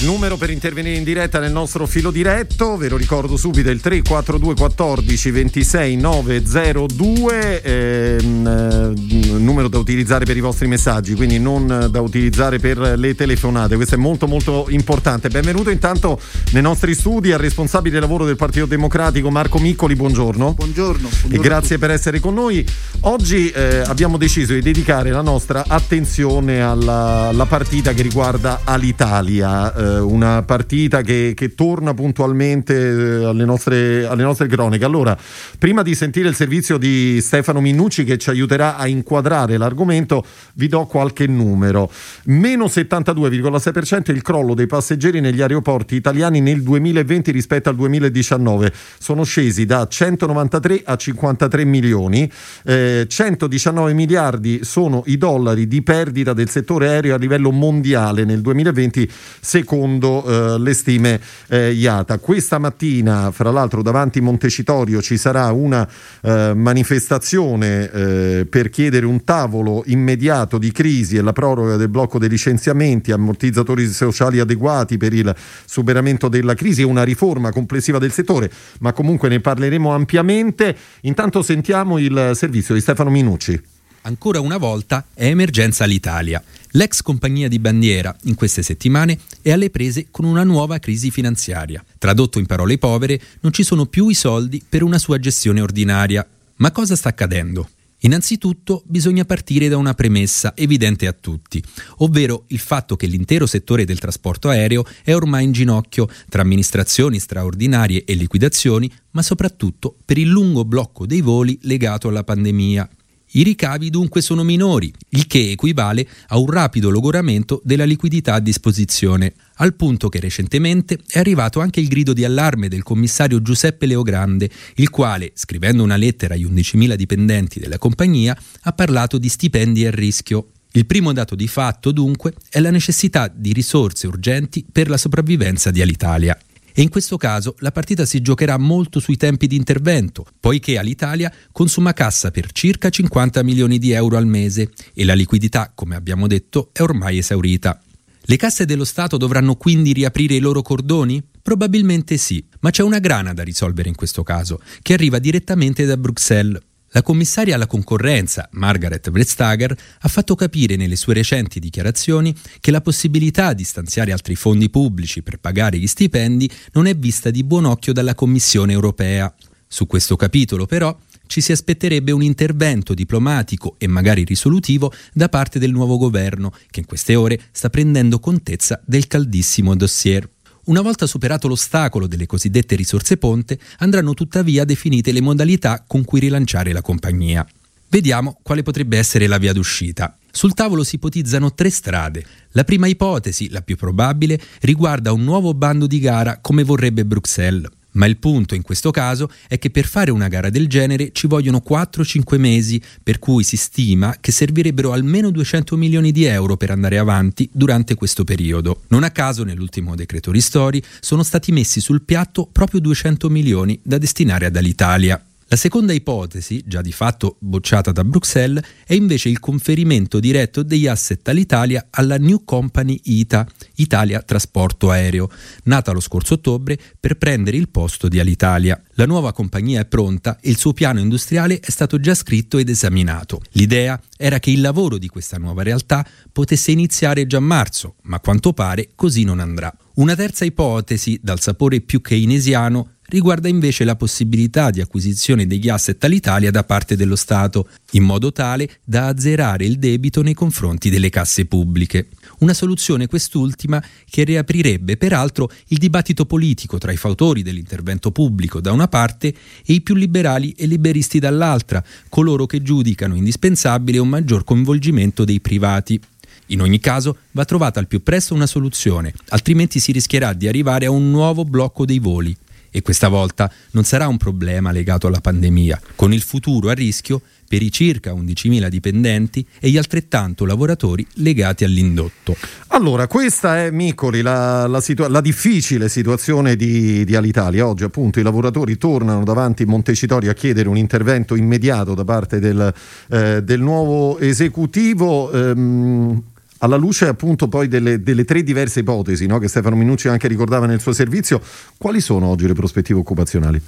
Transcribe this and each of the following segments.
Il numero per intervenire in diretta nel nostro filo diretto, ve lo ricordo subito, è il 342 14 26 902, ehm, eh, numero da utilizzare per i vostri messaggi, quindi non da utilizzare per le telefonate, questo è molto molto importante. Benvenuto intanto nei nostri studi al responsabile lavoro del Partito Democratico Marco Miccoli, buongiorno. Buongiorno. buongiorno e grazie per essere con noi. Oggi eh, abbiamo deciso di dedicare la nostra attenzione alla, alla partita che riguarda Alitalia. Eh, una partita che, che torna puntualmente eh, alle, nostre, alle, nostre, cronache. Allora, prima di sentire il servizio di Stefano Minnucci che ci aiuterà a inquadrare l'argomento, vi do qualche numero. Meno 72,6% il crollo dei passeggeri negli aeroporti italiani nel 2020 rispetto al 2019. Sono scesi da 193 a 53 milioni. Eh, 119 miliardi sono i dollari di perdita del settore aereo a livello mondiale nel 2020, secondo secondo eh, le stime eh, IATA. Questa mattina, fra l'altro, davanti a Montecitorio ci sarà una eh, manifestazione eh, per chiedere un tavolo immediato di crisi e la proroga del blocco dei licenziamenti, ammortizzatori sociali adeguati per il superamento della crisi e una riforma complessiva del settore, ma comunque ne parleremo ampiamente. Intanto sentiamo il servizio di Stefano Minucci. Ancora una volta è emergenza l'Italia. L'ex compagnia di bandiera, in queste settimane, è alle prese con una nuova crisi finanziaria. Tradotto in parole povere, non ci sono più i soldi per una sua gestione ordinaria. Ma cosa sta accadendo? Innanzitutto bisogna partire da una premessa evidente a tutti, ovvero il fatto che l'intero settore del trasporto aereo è ormai in ginocchio tra amministrazioni straordinarie e liquidazioni, ma soprattutto per il lungo blocco dei voli legato alla pandemia. I ricavi dunque sono minori, il che equivale a un rapido logoramento della liquidità a disposizione, al punto che recentemente è arrivato anche il grido di allarme del commissario Giuseppe Leogrande, il quale, scrivendo una lettera agli 11.000 dipendenti della compagnia, ha parlato di stipendi a rischio. Il primo dato di fatto, dunque, è la necessità di risorse urgenti per la sopravvivenza di Alitalia. E in questo caso la partita si giocherà molto sui tempi di intervento, poiché all'Italia consuma cassa per circa 50 milioni di euro al mese e la liquidità, come abbiamo detto, è ormai esaurita. Le casse dello Stato dovranno quindi riaprire i loro cordoni? Probabilmente sì, ma c'è una grana da risolvere in questo caso, che arriva direttamente da Bruxelles. La commissaria alla concorrenza, Margaret Vestager, ha fatto capire nelle sue recenti dichiarazioni che la possibilità di stanziare altri fondi pubblici per pagare gli stipendi non è vista di buon occhio dalla Commissione europea. Su questo capitolo, però, ci si aspetterebbe un intervento diplomatico e magari risolutivo da parte del nuovo governo, che in queste ore sta prendendo contezza del caldissimo dossier. Una volta superato l'ostacolo delle cosiddette risorse ponte, andranno tuttavia definite le modalità con cui rilanciare la compagnia. Vediamo quale potrebbe essere la via d'uscita. Sul tavolo si ipotizzano tre strade. La prima ipotesi, la più probabile, riguarda un nuovo bando di gara come vorrebbe Bruxelles. Ma il punto in questo caso è che per fare una gara del genere ci vogliono 4-5 mesi, per cui si stima che servirebbero almeno 200 milioni di euro per andare avanti durante questo periodo. Non a caso nell'ultimo decreto ristori sono stati messi sul piatto proprio 200 milioni da destinare ad Alitalia. La seconda ipotesi, già di fatto bocciata da Bruxelles, è invece il conferimento diretto degli asset all'Italia alla New Company ITA, Italia Trasporto Aereo, nata lo scorso ottobre per prendere il posto di Alitalia. La nuova compagnia è pronta e il suo piano industriale è stato già scritto ed esaminato. L'idea era che il lavoro di questa nuova realtà potesse iniziare già a marzo, ma a quanto pare così non andrà. Una terza ipotesi, dal sapore più keynesiano, riguarda invece la possibilità di acquisizione degli asset all'Italia da parte dello Stato, in modo tale da azzerare il debito nei confronti delle casse pubbliche. Una soluzione quest'ultima che riaprirebbe peraltro il dibattito politico tra i fautori dell'intervento pubblico da una parte e i più liberali e liberisti dall'altra, coloro che giudicano indispensabile un maggior coinvolgimento dei privati. In ogni caso va trovata al più presto una soluzione, altrimenti si rischierà di arrivare a un nuovo blocco dei voli e questa volta non sarà un problema legato alla pandemia. Con il futuro a rischio per i circa 11.000 dipendenti e gli altrettanto lavoratori legati all'indotto. Allora, questa è Micoli, la, la, situa- la difficile situazione di, di, Alitalia. Oggi appunto i lavoratori tornano davanti a Montecitorio a chiedere un intervento immediato da parte del, eh, del nuovo esecutivo. Ehm, alla luce appunto poi delle, delle tre diverse ipotesi no? che Stefano Minucci anche ricordava nel suo servizio, quali sono oggi le prospettive occupazionali?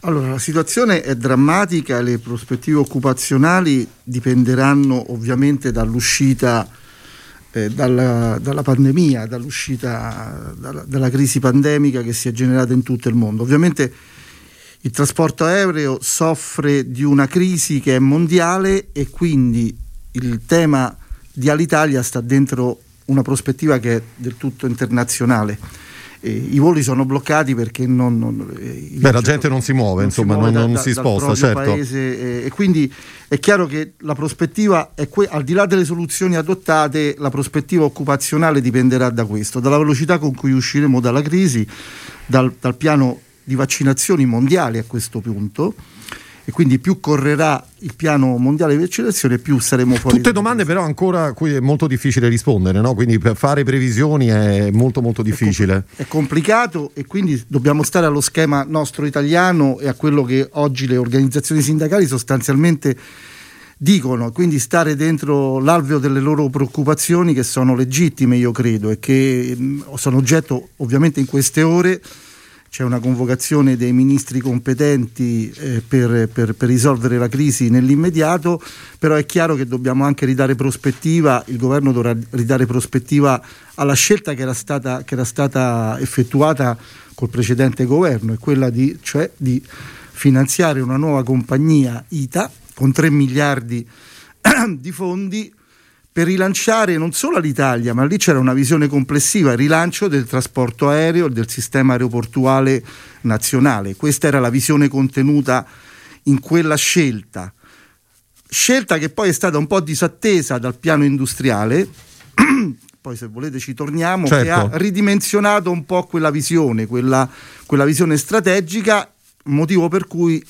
Allora, la situazione è drammatica, le prospettive occupazionali dipenderanno ovviamente dall'uscita eh, dalla, dalla, pandemia, dall'uscita dalla, dalla, crisi pandemica che si è generata in tutto il mondo. Ovviamente il trasporto aereo soffre di una crisi che è mondiale e quindi il tema di Alitalia sta dentro una prospettiva che è del tutto internazionale eh, i voli sono bloccati perché non, non eh, Beh, la gente non si muove, non insomma, si muove non, da, non si sposta, certo. Paese, eh, e quindi è chiaro che la prospettiva è que- al di là delle soluzioni adottate, la prospettiva occupazionale dipenderà da questo, dalla velocità con cui usciremo dalla crisi, dal, dal piano di vaccinazioni mondiali a questo punto e quindi più correrà il piano mondiale di vaccinazione più saremo fuori. Tutte domande però ancora a cui è molto difficile rispondere, no? quindi per fare previsioni è molto molto difficile. È, compl- è, complicato e quindi dobbiamo stare allo schema nostro italiano e a quello che oggi le organizzazioni sindacali sostanzialmente dicono, quindi stare dentro l'alveo delle loro preoccupazioni che sono legittime io credo e che sono oggetto ovviamente in queste ore c'è una convocazione dei ministri competenti eh, per, per, per, risolvere la crisi nell'immediato, però è chiaro che dobbiamo anche ridare prospettiva, il governo dovrà ridare prospettiva alla scelta che era stata, che era stata effettuata col precedente governo, e quella di, cioè di finanziare una nuova compagnia ITA con 3 miliardi di fondi per rilanciare non solo l'Italia, ma lì c'era una visione complessiva, il rilancio del trasporto aereo e del sistema aeroportuale nazionale. Questa era la visione contenuta in quella scelta. Scelta che poi è stata un po' disattesa dal piano industriale, poi se volete ci torniamo, certo. che ha ridimensionato un po' quella visione, quella, quella visione strategica, motivo per cui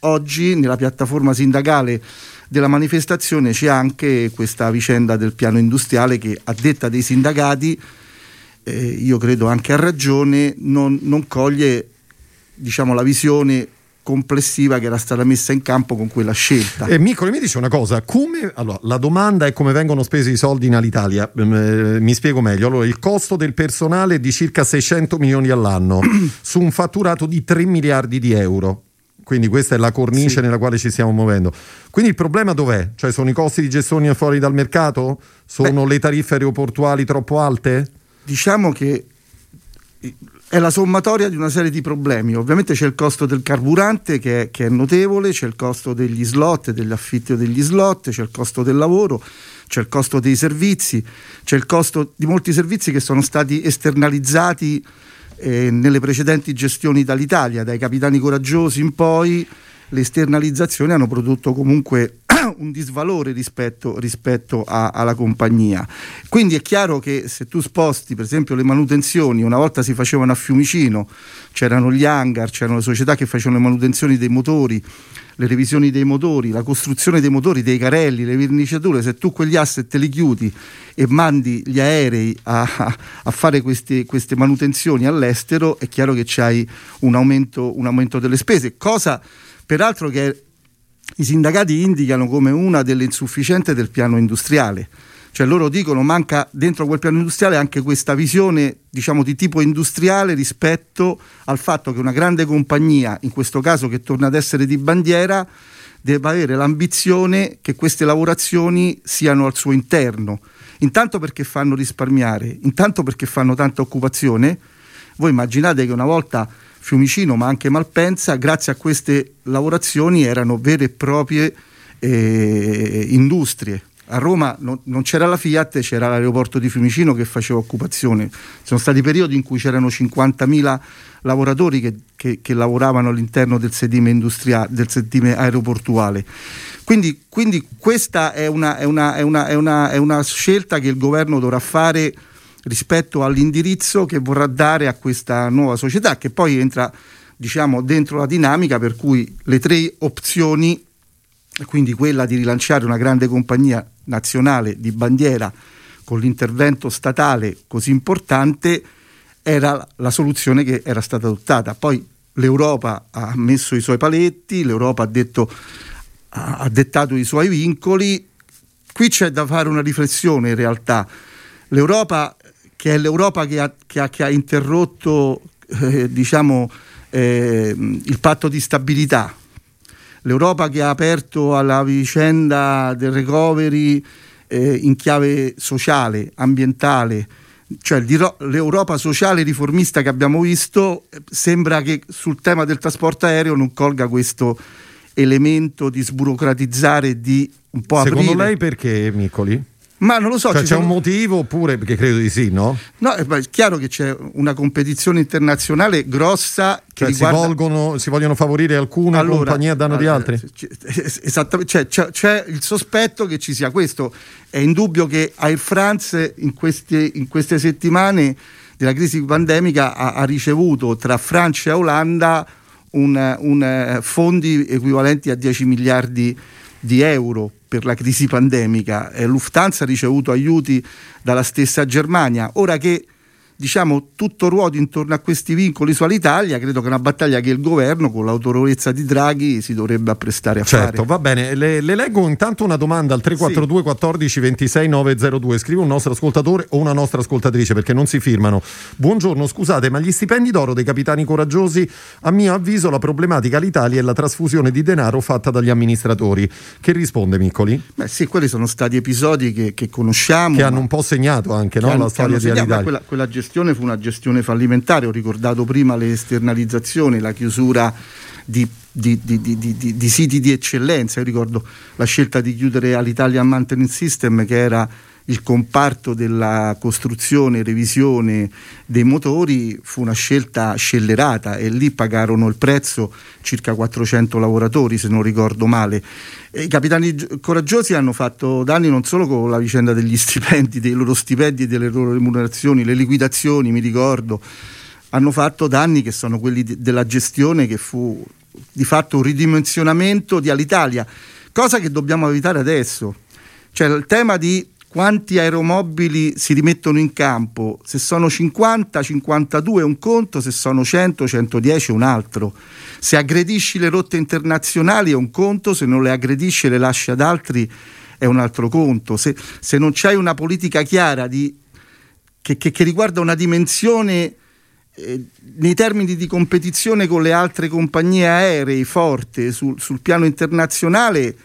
oggi nella piattaforma sindacale della manifestazione c'è anche questa vicenda del piano industriale che a detta dei sindacati, eh, io credo anche a ragione, non, non coglie diciamo, la visione complessiva che era stata messa in campo con quella scelta. E Micoli mi dice una cosa, come, allora, la domanda è come vengono spesi i soldi in Alitalia, mm, eh, mi spiego meglio, allora, il costo del personale è di circa 600 milioni all'anno su un fatturato di 3 miliardi di euro quindi questa è la cornice sì. nella quale ci stiamo muovendo. Quindi il problema dov'è? Cioè sono i costi di gestione fuori dal mercato? Sono Beh, le tariffe aeroportuali troppo alte? Diciamo che è la sommatoria di una serie di problemi. Ovviamente c'è il costo del carburante che è, che è notevole, c'è il costo degli slot, degli affitti degli slot, c'è il costo del lavoro, c'è il costo dei servizi, c'è il costo di molti servizi che sono stati esternalizzati eh, nelle precedenti gestioni dall'Italia, dai capitani coraggiosi in poi, le esternalizzazioni hanno prodotto comunque un disvalore rispetto, rispetto a, alla compagnia. Quindi è chiaro che se tu sposti per esempio le manutenzioni, una volta si facevano a Fiumicino, c'erano gli hangar, c'erano le società che facevano le manutenzioni dei motori, le revisioni dei motori, la costruzione dei motori, dei carelli, le verniciature, se tu quegli asset li chiudi e mandi gli aerei a, a fare queste, queste, manutenzioni all'estero, è chiaro che c'hai un aumento, un aumento delle spese, cosa peraltro che i sindacati indicano come una delle insufficienze del piano industriale. Cioè loro dicono manca dentro quel piano industriale anche questa visione diciamo di tipo industriale rispetto al fatto che una grande compagnia, in questo caso che torna ad essere di bandiera, debba avere l'ambizione che queste lavorazioni siano al suo interno. Intanto perché fanno risparmiare, intanto perché fanno tanta occupazione. Voi immaginate che una volta Fiumicino, ma anche Malpensa, grazie a queste lavorazioni erano vere e proprie eh, industrie a Roma non, non, c'era la Fiat, c'era l'aeroporto di Fiumicino che faceva occupazione. Ci sono stati periodi in cui c'erano 50.000 lavoratori che, che, che lavoravano all'interno del sedime, del sedime aeroportuale. Quindi, quindi questa è una, è, una, è, una, è una scelta che il governo dovrà fare rispetto all'indirizzo che vorrà dare a questa nuova società, che poi entra diciamo, dentro la dinamica per cui le tre opzioni quindi quella di rilanciare una grande compagnia nazionale di bandiera con l'intervento statale così importante, era la soluzione che era stata adottata. Poi l'Europa ha messo i suoi paletti, l'Europa ha, detto, ha dettato i suoi vincoli. Qui c'è da fare una riflessione in realtà. L'Europa, che è l'Europa che ha, che ha, che ha interrotto eh, diciamo, eh, il patto di stabilità, l'Europa che ha aperto alla vicenda del recovery eh, in chiave sociale, ambientale, cioè l'Europa sociale riformista che abbiamo visto sembra che sul tema del trasporto aereo non colga questo elemento di sburocratizzare di un po' Secondo aprire. lei perché Micoli? Ma non lo so. Cioè, c'è sono... un motivo oppure perché credo di sì, no? No, è chiaro che c'è una competizione internazionale grossa che cioè, riguarda... si, volgono, si, vogliono favorire alcune allora, compagnie a danno allora, di altre? Esattamente, cioè, c'è, c'è, il sospetto che ci sia questo. È indubbio che Air France in queste, in queste settimane della crisi pandemica ha, ha, ricevuto tra Francia e Olanda un, un, eh, fondi equivalenti a 10 miliardi di euro per la crisi pandemica. Eh, Lufthansa ha ricevuto aiuti dalla stessa Germania. Ora che diciamo, tutto ruota intorno a questi vincoli su Alitalia, credo che è una battaglia che il governo, con l'autorevolezza di Draghi, si dovrebbe apprestare a certo, fare. Certo, va bene. Le, le, leggo intanto una domanda al 342 14 26 902. Scrive un nostro ascoltatore o una nostra ascoltatrice perché non si firmano. Buongiorno, scusate, ma gli stipendi d'oro dei capitani coraggiosi, a mio avviso, la problematica all'Italia è la trasfusione di denaro fatta dagli amministratori. Che risponde Miccoli? Beh, sì, quelli sono stati episodi che, che conosciamo. Che hanno un po' segnato anche no, hanno, la storia di Alitalia. Quella, quella gestione gestione fu una gestione fallimentare, ho ricordato prima le esternalizzazioni, la chiusura di, di, di, di siti di eccellenza, io ricordo la scelta di chiudere all'Italian Maintenance System che era il comparto della costruzione e revisione dei motori fu una scelta scellerata e lì pagarono il prezzo circa 400 lavoratori se non ricordo male. E I capitani coraggiosi hanno fatto danni non solo con la vicenda degli stipendi, dei loro stipendi e delle loro remunerazioni, le liquidazioni mi ricordo, hanno fatto danni che sono quelli de- della gestione che fu di fatto un ridimensionamento di Alitalia, cosa che dobbiamo evitare adesso. Cioè il tema di quanti aeromobili si rimettono in campo, se sono 50, 52 è un conto, se sono 100, 110 è un altro. Se aggredisci le rotte internazionali è un conto, se non le aggredisci e le lasci ad altri è un altro conto. Se, se non c'hai una politica chiara di, che, che, che, riguarda una dimensione eh, nei termini di competizione con le altre compagnie aeree forte sul, sul piano internazionale,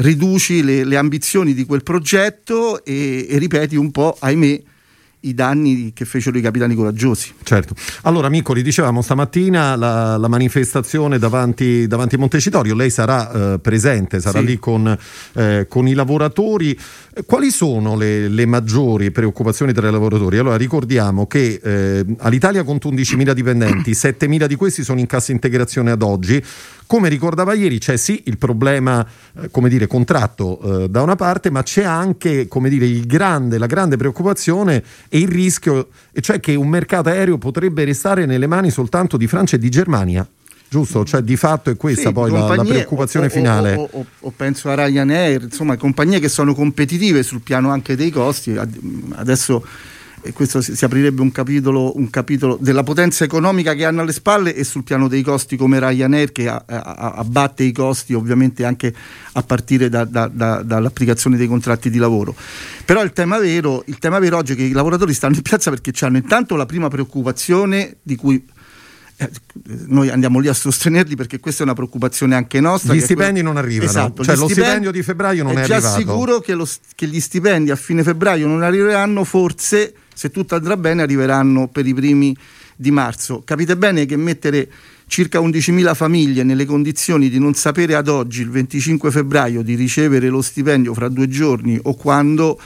riduci le, le, ambizioni di quel progetto e, e, ripeti un po', ahimè, i danni che fecero i capitani coraggiosi. Certo. Allora, Miccoli, dicevamo stamattina la, la manifestazione davanti, davanti, a Montecitorio, lei sarà eh, presente, sarà sì. lì con, eh, con, i lavoratori. Quali sono le, le, maggiori preoccupazioni tra i lavoratori? Allora, ricordiamo che eh, all'Italia conta 11.000 dipendenti, 7.000 di questi sono in cassa integrazione ad oggi. Come ricordava ieri, c'è sì il problema, eh, come dire, contratto eh, da una parte, ma c'è anche, come dire, grande, la grande preoccupazione e il rischio, cioè che un mercato aereo potrebbe restare nelle mani soltanto di Francia e di Germania. Giusto? Cioè di fatto è questa sì, poi la, la, preoccupazione o, finale. O, o, o, penso a Ryanair, insomma compagnie che sono competitive sul piano anche dei costi. Adesso e questo si, si aprirebbe un capitolo, un capitolo, della potenza economica che hanno alle spalle e sul piano dei costi come Ryanair che a, a, abbatte i costi ovviamente anche a partire da, da, da, dall'applicazione dei contratti di lavoro. Però il tema, vero, il tema vero oggi è che i lavoratori stanno in piazza perché hanno intanto la prima preoccupazione di cui eh, noi andiamo lì a sostenerli perché questa è una preoccupazione anche nostra. Gli stipendi quello... non arrivano, esatto, cioè lo stipendio di febbraio non è, è arrivato. È già sicuro che, lo, che, gli stipendi a fine febbraio non arriveranno, forse se tutto andrà bene arriveranno per i primi di marzo. Capite bene che mettere circa 11.000 famiglie nelle condizioni di non sapere ad oggi, il 25 febbraio, di ricevere lo stipendio fra due giorni o quando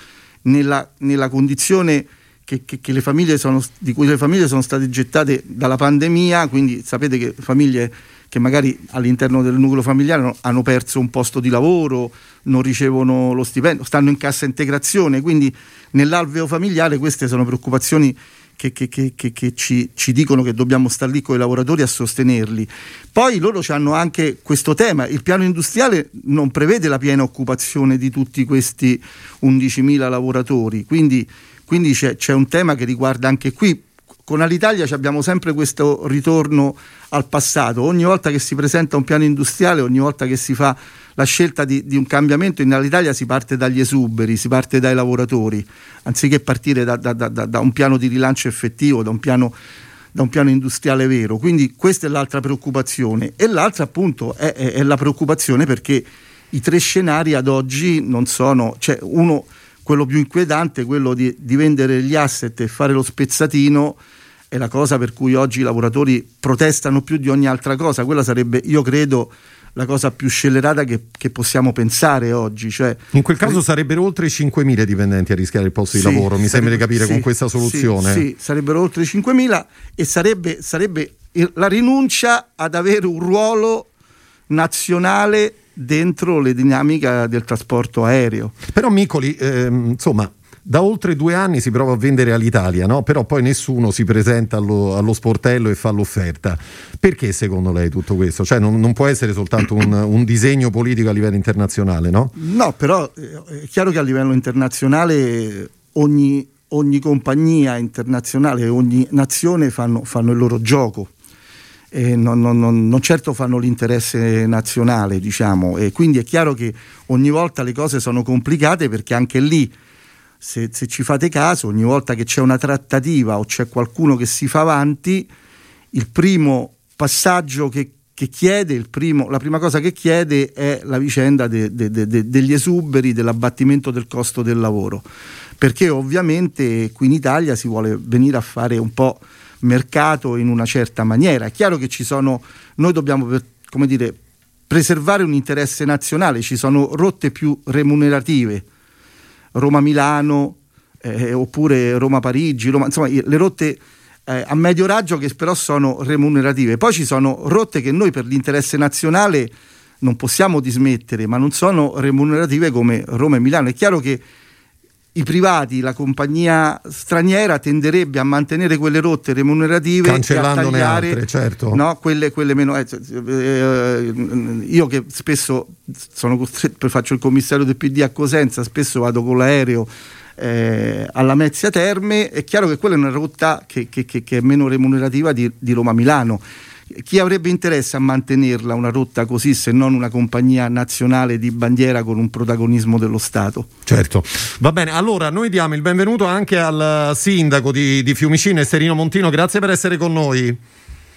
nella, nella condizione che, che, che sono, di cui le famiglie sono state gettate dalla pandemia, quindi sapete che famiglie che magari all'interno del nucleo familiare hanno perso un posto di lavoro, non ricevono lo stipendio, stanno in cassa integrazione, quindi nell'alveo familiare queste sono preoccupazioni che, che, che, che ci, ci, dicono che dobbiamo stare lì con i lavoratori a sostenerli. Poi loro hanno anche questo tema, il piano industriale non prevede la piena occupazione di tutti questi 11.000 lavoratori, quindi, quindi c'è, c'è un tema che riguarda anche qui con Alitalia abbiamo sempre questo ritorno al passato. Ogni volta che si presenta un piano industriale, ogni volta che si fa la scelta di, di un cambiamento, in Alitalia si parte dagli esuberi, si parte dai lavoratori, anziché partire da, da, da, da un piano di rilancio effettivo, da un piano da un piano industriale vero. Quindi questa è l'altra preoccupazione. E l'altra appunto è, è, è, la preoccupazione perché i tre scenari ad oggi non sono, cioè uno, quello più inquietante, quello di, di vendere gli asset e fare lo spezzatino è la cosa per cui oggi i lavoratori protestano più di ogni altra cosa. Quella sarebbe, io credo, la cosa più scellerata che, che possiamo pensare oggi. Cioè, in quel caso sarebbero oltre 5.000 dipendenti a rischiare il posto sì, di lavoro, mi sembra di capire sì, con questa soluzione. Sì, sì, sarebbero oltre 5.000 e sarebbe, sarebbe la rinuncia ad avere un ruolo nazionale dentro le dinamiche del trasporto aereo. Però Micoli, ehm, insomma, da oltre due anni si prova a vendere all'Italia, no? però poi nessuno si presenta allo, allo, sportello e fa l'offerta. Perché secondo lei tutto questo? Cioè non, non può essere soltanto un, un, disegno politico a livello internazionale, no? No, però eh, è chiaro che a livello internazionale ogni, ogni compagnia internazionale, ogni nazione fanno, fanno il loro gioco. Non, non, non, non, certo fanno l'interesse nazionale, diciamo, e quindi è chiaro che ogni volta le cose sono complicate perché anche lì se, se, ci fate caso, ogni volta che c'è una trattativa o c'è qualcuno che si fa avanti, il primo passaggio che, che chiede, primo, la prima cosa che chiede è la vicenda de, de, de, degli esuberi, dell'abbattimento del costo del lavoro. Perché ovviamente qui in Italia si vuole venire a fare un po' mercato in una certa maniera. È chiaro che ci sono, noi dobbiamo, come dire, preservare un interesse nazionale, ci sono rotte più remunerative Roma-Milano eh, oppure Roma-Parigi, Roma, insomma le rotte eh, a medio raggio che però sono remunerative. Poi ci sono rotte che noi per l'interesse nazionale non possiamo dismettere, ma non sono remunerative come Roma e Milano. È chiaro che i privati, la compagnia straniera tenderebbe a mantenere quelle rotte remunerative cancellandone e a tagliare, altre, certo. no, quelle, quelle, meno eh, eh, io che spesso sono costretto faccio il commissario del PD a Cosenza spesso vado con l'aereo eh, alla Mezzia Terme è chiaro che quella è una rotta che, che, che, che è meno remunerativa di, di Roma-Milano chi avrebbe interesse a mantenerla una rotta così se non una compagnia nazionale di bandiera con un protagonismo dello Stato? Certo, va bene, allora noi diamo il benvenuto anche al sindaco di, di Fiumicino, Esterino Montino, grazie per essere con noi.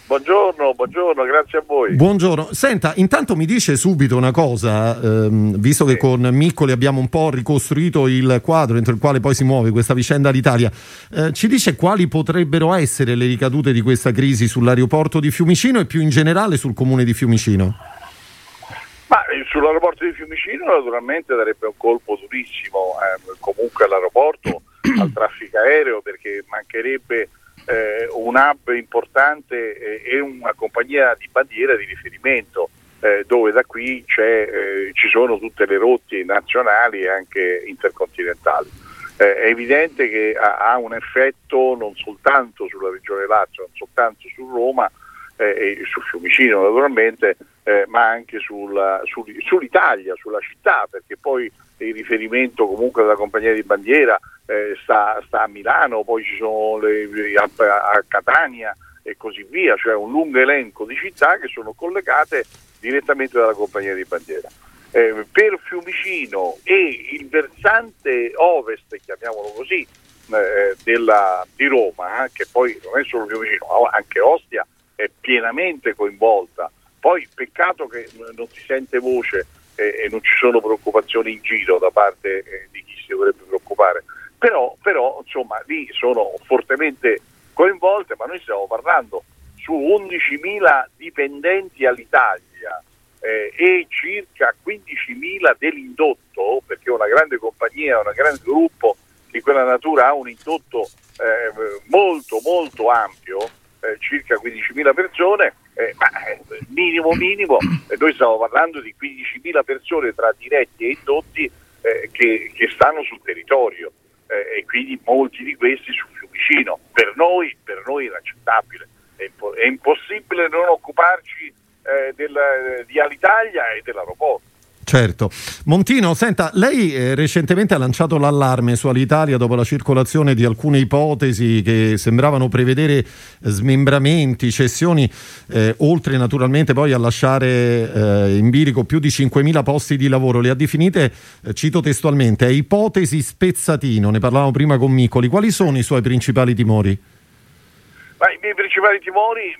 Buongiorno, buongiorno, grazie a voi. Buongiorno. Senta, intanto mi dice subito una cosa, ehm, visto che con Miccoli abbiamo un po' ricostruito il quadro entro il quale poi si muove questa vicenda all'Italia, eh, ci dice quali potrebbero essere le ricadute di questa crisi sull'aeroporto di Fiumicino e più in generale sul comune di Fiumicino? Ma eh, sull'aeroporto di Fiumicino naturalmente darebbe un colpo durissimo eh, comunque all'aeroporto, al traffico aereo perché mancherebbe eh, un hub importante eh, e una compagnia di bandiera di riferimento eh, dove da qui eh, ci sono tutte le rotte nazionali e anche intercontinentali. È evidente che ha, ha, un effetto non soltanto sulla regione Lazio, non soltanto su Roma e su Fiumicino naturalmente, ma anche sulla, sul, sull'Italia, sulla città, perché poi il riferimento comunque della compagnia di bandiera eh, sta, sta, a Milano, poi ci sono le, a, a, Catania e così via, cioè un lungo elenco di città che sono collegate direttamente dalla compagnia di bandiera. Eh, per Fiumicino e il versante ovest, chiamiamolo così, eh, della, di Roma, eh, che poi non è solo Fiumicino, ma anche Ostia è pienamente coinvolta. Poi peccato che non si sente voce e non ci sono preoccupazioni in giro da parte eh, di chi si dovrebbe preoccupare. Però, però insomma lì sono fortemente coinvolte, ma noi stiamo parlando su 11.000 dipendenti all'Italia eh, e circa 15.000 dell'indotto, perché una grande compagnia, un grande gruppo di quella natura ha un indotto eh, molto molto ampio, eh, circa 15.000 persone, eh, ma eh, minimo minimo, noi stiamo parlando di 15.000 persone tra diretti e indotti che, che, stanno sul territorio e quindi molti di questi su Fiumicino. Per noi, per noi è inaccettabile, è, impo- è impossibile non occuparci del, di Alitalia e dell'aeroporto. Certo. Montino, senta, lei eh, recentemente ha lanciato l'allarme su Alitalia dopo la circolazione di alcune ipotesi che sembravano prevedere smembramenti, cessioni, eh, oltre naturalmente poi a lasciare eh, in bilico più di 5.000 posti di lavoro. Le ha definite, eh, cito testualmente, ipotesi spezzatino, ne parlavamo prima con Miccoli. Quali sono i suoi principali timori? Ma I miei principali timori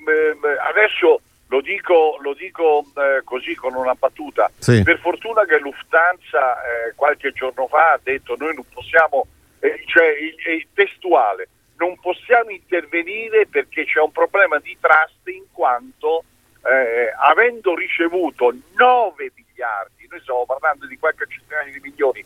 adesso lo dico, lo dico eh, così con una battuta. Sì. Per fortuna che Lufthansa eh, qualche giorno fa ha detto noi non possiamo, eh, cioè il, il testuale, non possiamo intervenire perché c'è un problema di trust in quanto eh, avendo ricevuto 9 miliardi, noi stiamo parlando di qualche centinaia di milioni,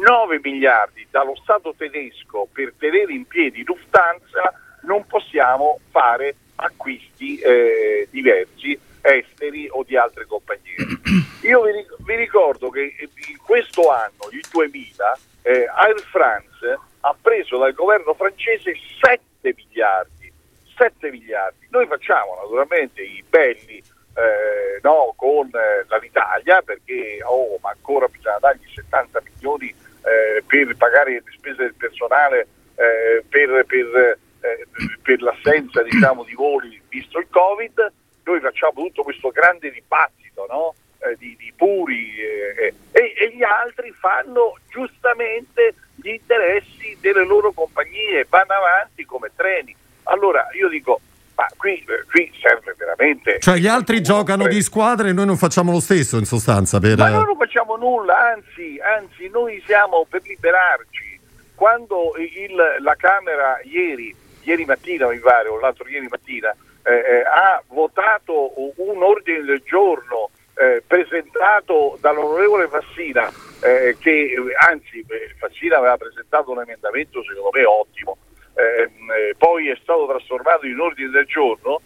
9 miliardi dallo Stato tedesco per tenere in piedi Lufthansa, non possiamo fare acquisti eh, diversi esteri o di altre compagnie. Io vi, vi, ricordo che in questo anno, il 2000, eh, Air France ha preso dal governo francese 7 miliardi. 7 miliardi. Noi facciamo naturalmente i belli eh, no, con eh, l'Italia perché oh, ma ancora bisogna dargli 70 milioni eh, per pagare le spese del personale eh, per, per eh, per l'assenza diciamo, di voli visto il Covid, noi facciamo tutto questo grande dibattito no? eh, di, di, puri eh, e, e, gli altri fanno giustamente gli interessi delle loro compagnie, vanno avanti come treni. Allora io dico, ma qui, eh, qui serve veramente... Cioè gli altri giocano di squadra e noi non facciamo lo stesso in sostanza. Per... Ma noi non facciamo nulla, anzi, anzi noi siamo per liberarci. Quando il, la Camera ieri ieri mattina mi pare, o l'altro ieri mattina, eh, eh, ha votato un ordine del giorno eh, presentato dall'onorevole Fassina, eh, che anzi eh, Fassina aveva presentato un emendamento secondo me ottimo, eh, poi è stato trasformato in ordine del giorno,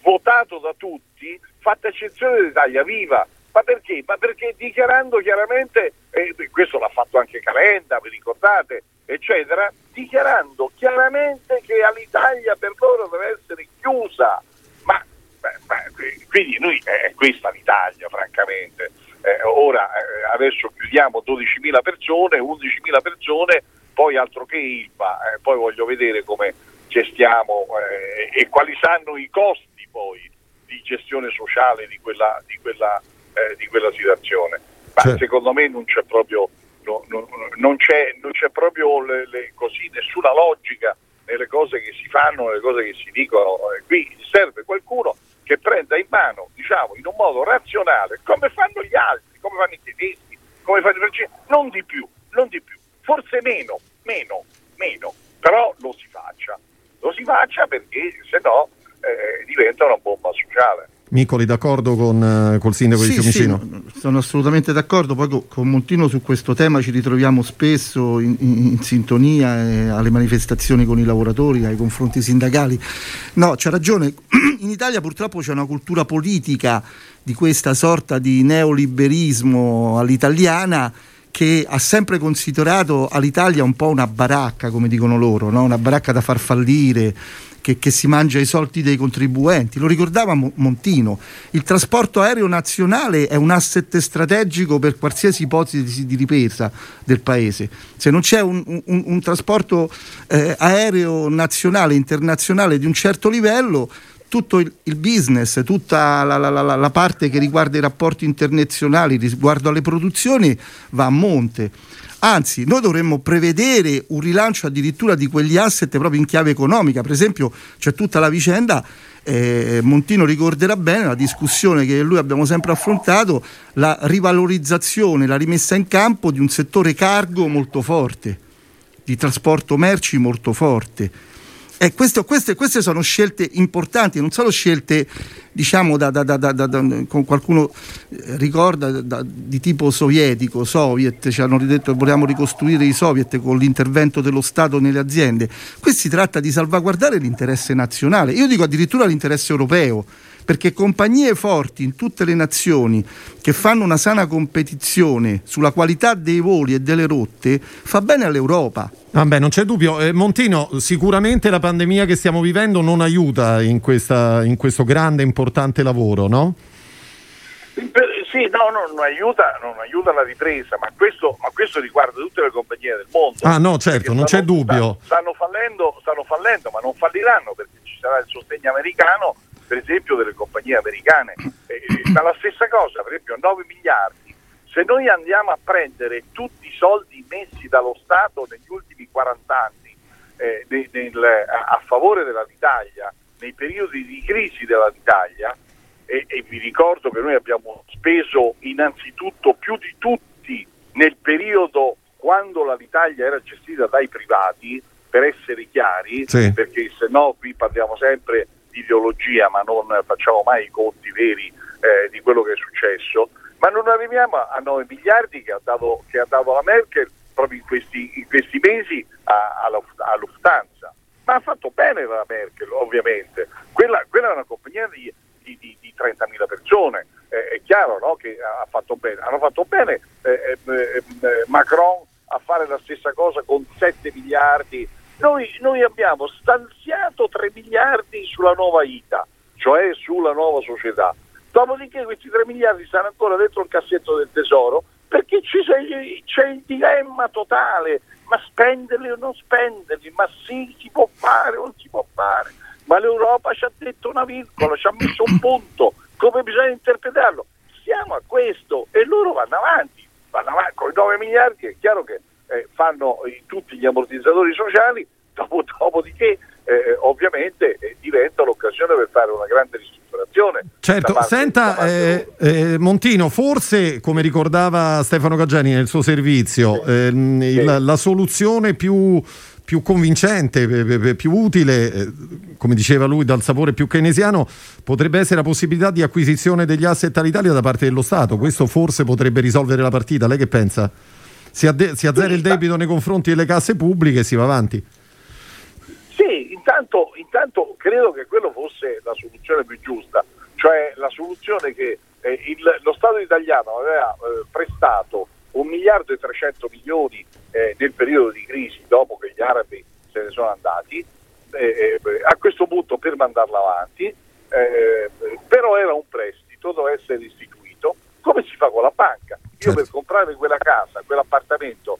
votato da tutti, fatta eccezione dell'Italia Viva. Ma perché? Ma perché dichiarando chiaramente, questo l'ha fatto anche Calenda, vi ricordate, eccetera, dichiarando chiaramente che all'Italia per loro deve essere chiusa. Ma, beh, beh, quindi noi eh, è questa l'Italia, francamente. Eh, ora eh, adesso chiudiamo 12.000 persone, 11.000 persone, poi altro che ILPA, eh, poi voglio vedere come gestiamo eh, e quali saranno i costi poi di gestione sociale di quella, di quella, eh, di quella situazione. Ma certo. secondo me non c'è proprio no, no, non, c'è, non, c'è, proprio le, le, così, nessuna logica nelle cose che si fanno, nelle cose che si dicono. Eh, qui serve qualcuno che prenda in mano, diciamo, in un modo razionale, come fanno gli altri, come fanno i tedeschi, come fanno i francesi, non di più, non di più, forse meno, meno, meno, però lo si faccia, lo si faccia perché se no eh, diventa una bomba Micoli, d'accordo con, eh, col sindaco sì, di Fiumicino? Sì, sono assolutamente d'accordo, poi con, con Montino su questo tema ci ritroviamo spesso in, in, in sintonia eh, alle manifestazioni con i lavoratori, ai confronti sindacali. No, c'ha ragione, in Italia purtroppo c'è una cultura politica di questa sorta di neoliberismo all'italiana che ha sempre considerato all'Italia un po' una baracca, come dicono loro, no? una baracca da far fallire che, che, si mangia i soldi dei contribuenti. Lo ricordava Montino, il trasporto aereo nazionale è un asset strategico per qualsiasi ipotesi di ripresa del paese. Se non c'è un, un, un trasporto eh, aereo nazionale, internazionale di un certo livello, tutto il, il business, tutta la, la, la, la, parte che riguarda i rapporti internazionali riguardo alle produzioni va a monte. Anzi, noi dovremmo prevedere un rilancio addirittura di quegli asset proprio in chiave economica. Per esempio, c'è tutta la vicenda eh, Montino ricorderà bene la discussione che lui abbiamo sempre affrontato, la rivalorizzazione, la rimessa in campo di un settore cargo molto forte, di trasporto merci molto forte. E questo, queste, queste, sono scelte importanti, non solo scelte, diciamo, da, da, da, con qualcuno eh, ricorda di tipo sovietico, soviet, ci hanno detto vogliamo ricostruire i soviet con l'intervento dello Stato nelle aziende. Qui si tratta di salvaguardare l'interesse nazionale, io dico addirittura l'interesse europeo perché compagnie forti in tutte le nazioni che fanno una sana competizione sulla qualità dei voli e delle rotte fa bene all'Europa. Vabbè, non c'è dubbio. Eh, Montino, sicuramente la pandemia che stiamo vivendo non aiuta in, questa, in questo grande e importante lavoro, no? Sì, no, no, non, aiuta, non aiuta la ripresa, ma questo, ma questo, riguarda tutte le compagnie del mondo. Ah no, certo, non c'è dubbio. Stanno fallendo, stanno fallendo, ma non falliranno perché ci sarà il sostegno americano per esempio delle compagnie americane. Eh, ma la stessa cosa, per esempio 9 miliardi, se noi andiamo a prendere tutti i soldi messi dallo Stato negli ultimi 40 anni eh, nel, nel, a, a, favore dell'Italia, nei periodi di crisi dell'Italia, e, e vi ricordo che noi abbiamo speso innanzitutto più di tutti nel periodo quando l'Italia era gestita dai privati, per essere chiari, sì. perché se no qui parliamo sempre di ideologia, ma non facciamo mai i conti veri eh, di quello che è successo, ma non arriviamo a 9 miliardi che ha dato, che ha dato la Merkel proprio in questi, in questi mesi a, a, Lufthansa. Ma ha fatto bene la Merkel, ovviamente. Quella, quella è una compagnia di, di, di, di 30.000 persone, eh, è chiaro no, che ha fatto bene. Hanno fatto bene eh, eh, eh Macron a fare la stessa cosa con 7 miliardi noi, noi abbiamo stanziato 3 miliardi sulla nuova ITA, cioè sulla nuova società. Dopodiché questi 3 miliardi stanno ancora dentro il cassetto del tesoro perché c'è, il dilemma totale, ma spenderli o non spenderli, ma sì, si può fare o non si può fare, ma l'Europa ci ha detto una virgola, ci ha messo un punto, come bisogna interpretarlo? Siamo a questo e loro vanno avanti, vanno avanti con i 9 miliardi, è chiaro che eh, fanno tutti gli ammortizzatori sociali, dopo, dopodiché eh, ovviamente eh, diventa l'occasione per fare una grande ristrutturazione. Certo, senta eh, eh, Montino, forse come ricordava Stefano Caggiani nel suo servizio, ehm, il, la soluzione più più convincente, più utile, eh, come diceva lui, dal sapore più keynesiano, potrebbe essere la possibilità di acquisizione degli asset all'Italia da parte dello Stato. Questo forse potrebbe risolvere la partita. Lei che pensa? si, adde- si azzera il debito nei confronti delle casse pubbliche e si va avanti. Intanto, intanto credo che quello fosse la soluzione più giusta, cioè la soluzione che eh, il, lo Stato italiano aveva eh, prestato un miliardo e 300 milioni eh, nel periodo di crisi dopo che gli arabi se ne sono andati, eh, eh, a questo punto per mandarla avanti, eh, però era un prestito, doveva essere istituito, come si fa con la banca. Io certo. per comprare quella casa, quell'appartamento,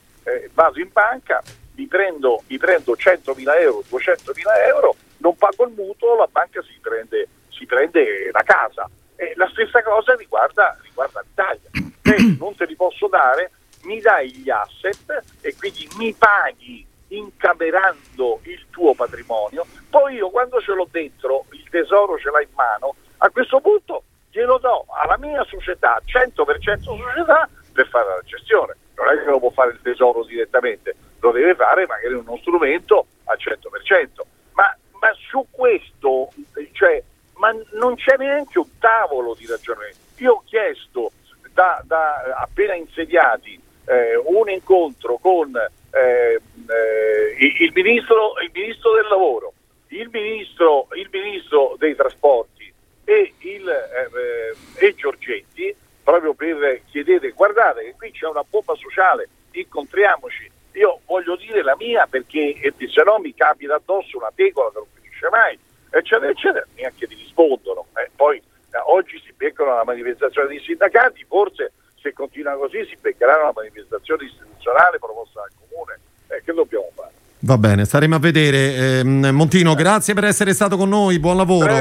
vado in banca, mi prendo, mi prendo 100.000 euro, 200.000 euro, non pago il mutuo, la banca si prende, si prende la casa. E la stessa cosa riguarda, riguarda l'Italia. Se non te li posso dare, mi dai gli asset e quindi mi paghi incamerando il tuo patrimonio, poi io quando ce l'ho dentro, il tesoro ce l'ha in mano, a questo punto glielo do alla mia società, 100% società, per fare la gestione. Non è che lo può fare il tesoro direttamente, lo deve fare magari uno strumento al 100%. Ma, ma su questo, cioè, ma non c'è neanche un tavolo di ragionamento. Io ho chiesto da, da appena insediati eh, un incontro con eh, eh, il, ministro, il, ministro, del lavoro, il ministro, il ministro dei trasporti, e, il, eh, e Giorgetti proprio per chiedere guardate che qui c'è una bomba sociale, incontriamoci. Io voglio dire la mia perché se no mi capita addosso una tegola che non finisce mai, eccetera, eccetera, neanche ti rispondono. Eh, poi eh, oggi si beccano la manifestazione dei sindacati, forse se continua così si beccheranno la manifestazione istituzionale proposta dal comune. Eh, che dobbiamo fare? Va bene, staremo a vedere. Eh, Montino, grazie per essere stato con noi, buon lavoro.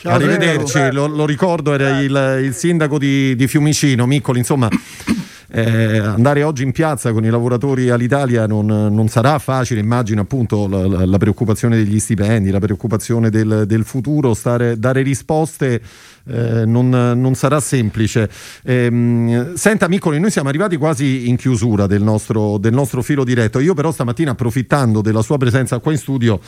Ciao, Arrivederci, lo, lo, ricordo, era il, il, sindaco di, di Fiumicino, Miccoli, insomma. Eh, andare oggi in piazza con i lavoratori all'Italia non, non sarà facile, immagino appunto la, la, preoccupazione degli stipendi, la preoccupazione del, del futuro, stare, dare risposte eh, non, non, sarà semplice. Eh, senta Miccoli, noi siamo arrivati quasi in chiusura del nostro, del nostro filo diretto, io però stamattina approfittando della sua presenza qua in studio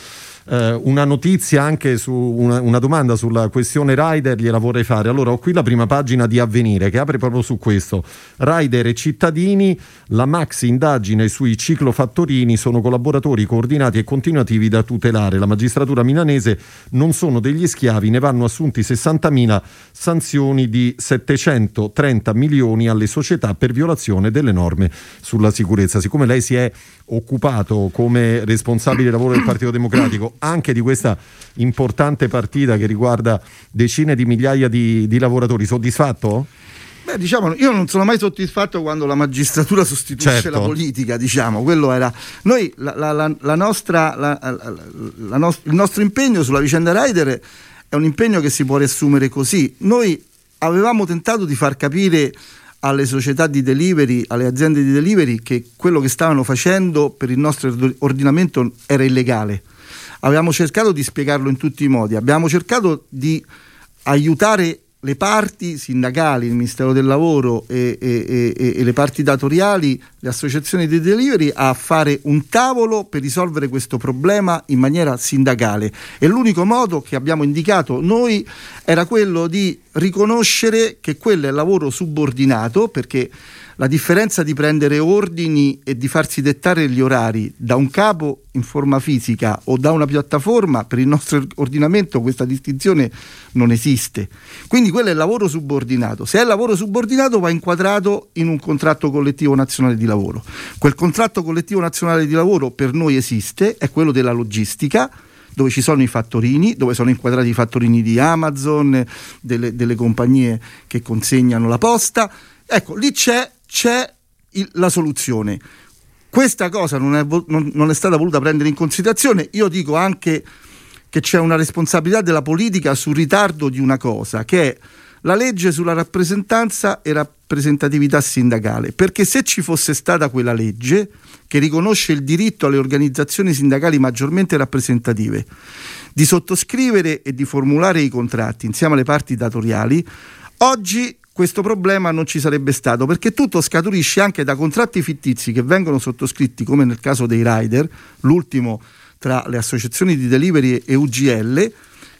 eh, una notizia anche su una, una, domanda sulla questione rider gliela vorrei fare. Allora ho qui la prima pagina di Avvenire che apre proprio su questo. Rider e cittadini, la maxi indagine sui ciclofattorini sono collaboratori coordinati e continuativi da tutelare. La magistratura milanese non sono degli schiavi, ne vanno assunti 60.000 sanzioni di 730 milioni alle società per violazione delle norme sulla sicurezza. Siccome lei si è occupato come responsabile lavoro del Partito Democratico anche di questa importante partita che riguarda decine di migliaia di, di lavoratori, soddisfatto? Beh, diciamo, io non sono mai soddisfatto quando la magistratura sostituisce certo. la politica, diciamo, quello era. Noi, la, la, la nostra, nost- il nostro impegno sulla vicenda Rider è un impegno che si può riassumere così. Noi avevamo tentato di far capire alle società di delivery, alle aziende di delivery, che quello che stavano facendo per il nostro ordinamento era illegale. Avevamo cercato di spiegarlo in tutti i modi, abbiamo cercato di aiutare le parti sindacali, il Ministero del Lavoro e, e, e, e, le parti datoriali, le associazioni di delivery a fare un tavolo per risolvere questo problema in maniera sindacale. E l'unico modo che abbiamo indicato noi era quello di riconoscere che quello è lavoro subordinato perché la differenza di prendere ordini e di farsi dettare gli orari da un capo in forma fisica o da una piattaforma, per il nostro ordinamento questa distinzione non esiste. Quindi quello è lavoro subordinato. Se è lavoro subordinato va inquadrato in un contratto collettivo nazionale di lavoro. Quel contratto collettivo nazionale di lavoro per noi esiste, è quello della logistica dove ci sono i fattorini, dove sono inquadrati i fattorini di Amazon, delle, delle compagnie che consegnano la posta. Ecco, lì c'è c'è il, la soluzione. Questa cosa non è, non, non è stata voluta prendere in considerazione. Io dico anche che c'è una responsabilità della politica sul ritardo di una cosa, che è la legge sulla rappresentanza e rappresentatività sindacale, perché se ci fosse stata quella legge che riconosce il diritto alle organizzazioni sindacali maggiormente rappresentative di sottoscrivere e di formulare i contratti insieme alle parti datoriali, oggi questo problema non ci sarebbe stato perché tutto scaturisce anche da contratti fittizi che vengono sottoscritti come nel caso dei rider, l'ultimo tra le associazioni di delivery e UGL,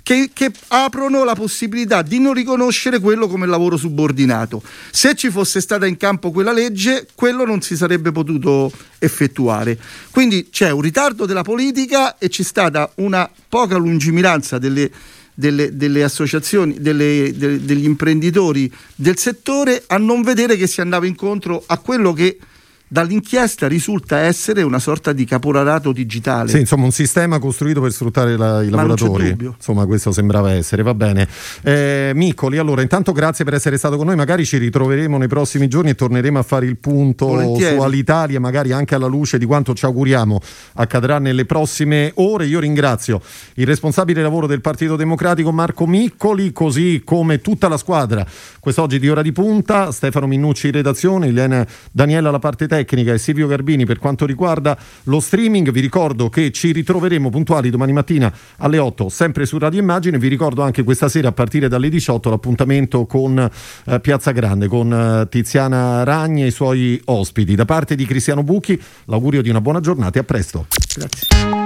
che, che, aprono la possibilità di non riconoscere quello come lavoro subordinato. Se ci fosse stata in campo quella legge, quello non si sarebbe potuto effettuare. Quindi c'è un ritardo della politica e c'è stata una poca lungimiranza delle delle, delle associazioni, delle, de, degli imprenditori del settore a non vedere che si andava incontro a quello che dall'inchiesta risulta essere una sorta di caporalato digitale. Sì, insomma, un sistema costruito per sfruttare la, i lavoratori. Insomma, questo sembrava essere, va bene. Eh, Miccoli, allora, intanto grazie per essere stato con noi. Magari ci ritroveremo nei prossimi giorni e torneremo a fare il punto Volentieri. su Alitalia, magari anche alla luce di quanto ci auguriamo accadrà nelle prossime ore. Io ringrazio il responsabile lavoro del Partito Democratico Marco Miccoli, così come tutta la squadra quest'oggi di ora di punta, Stefano Minnucci in redazione, Elena Daniela la parte tecnica tecnica e Silvio Garbini per quanto riguarda lo streaming. Vi ricordo che ci ritroveremo puntuali domani mattina alle 8 sempre su Radio Immagine. Vi ricordo anche questa sera a partire dalle 18 l'appuntamento con eh, Piazza Grande con eh, Tiziana Ragni e i suoi ospiti. Da parte di Cristiano Bucchi l'augurio di una buona giornata e a presto. Grazie.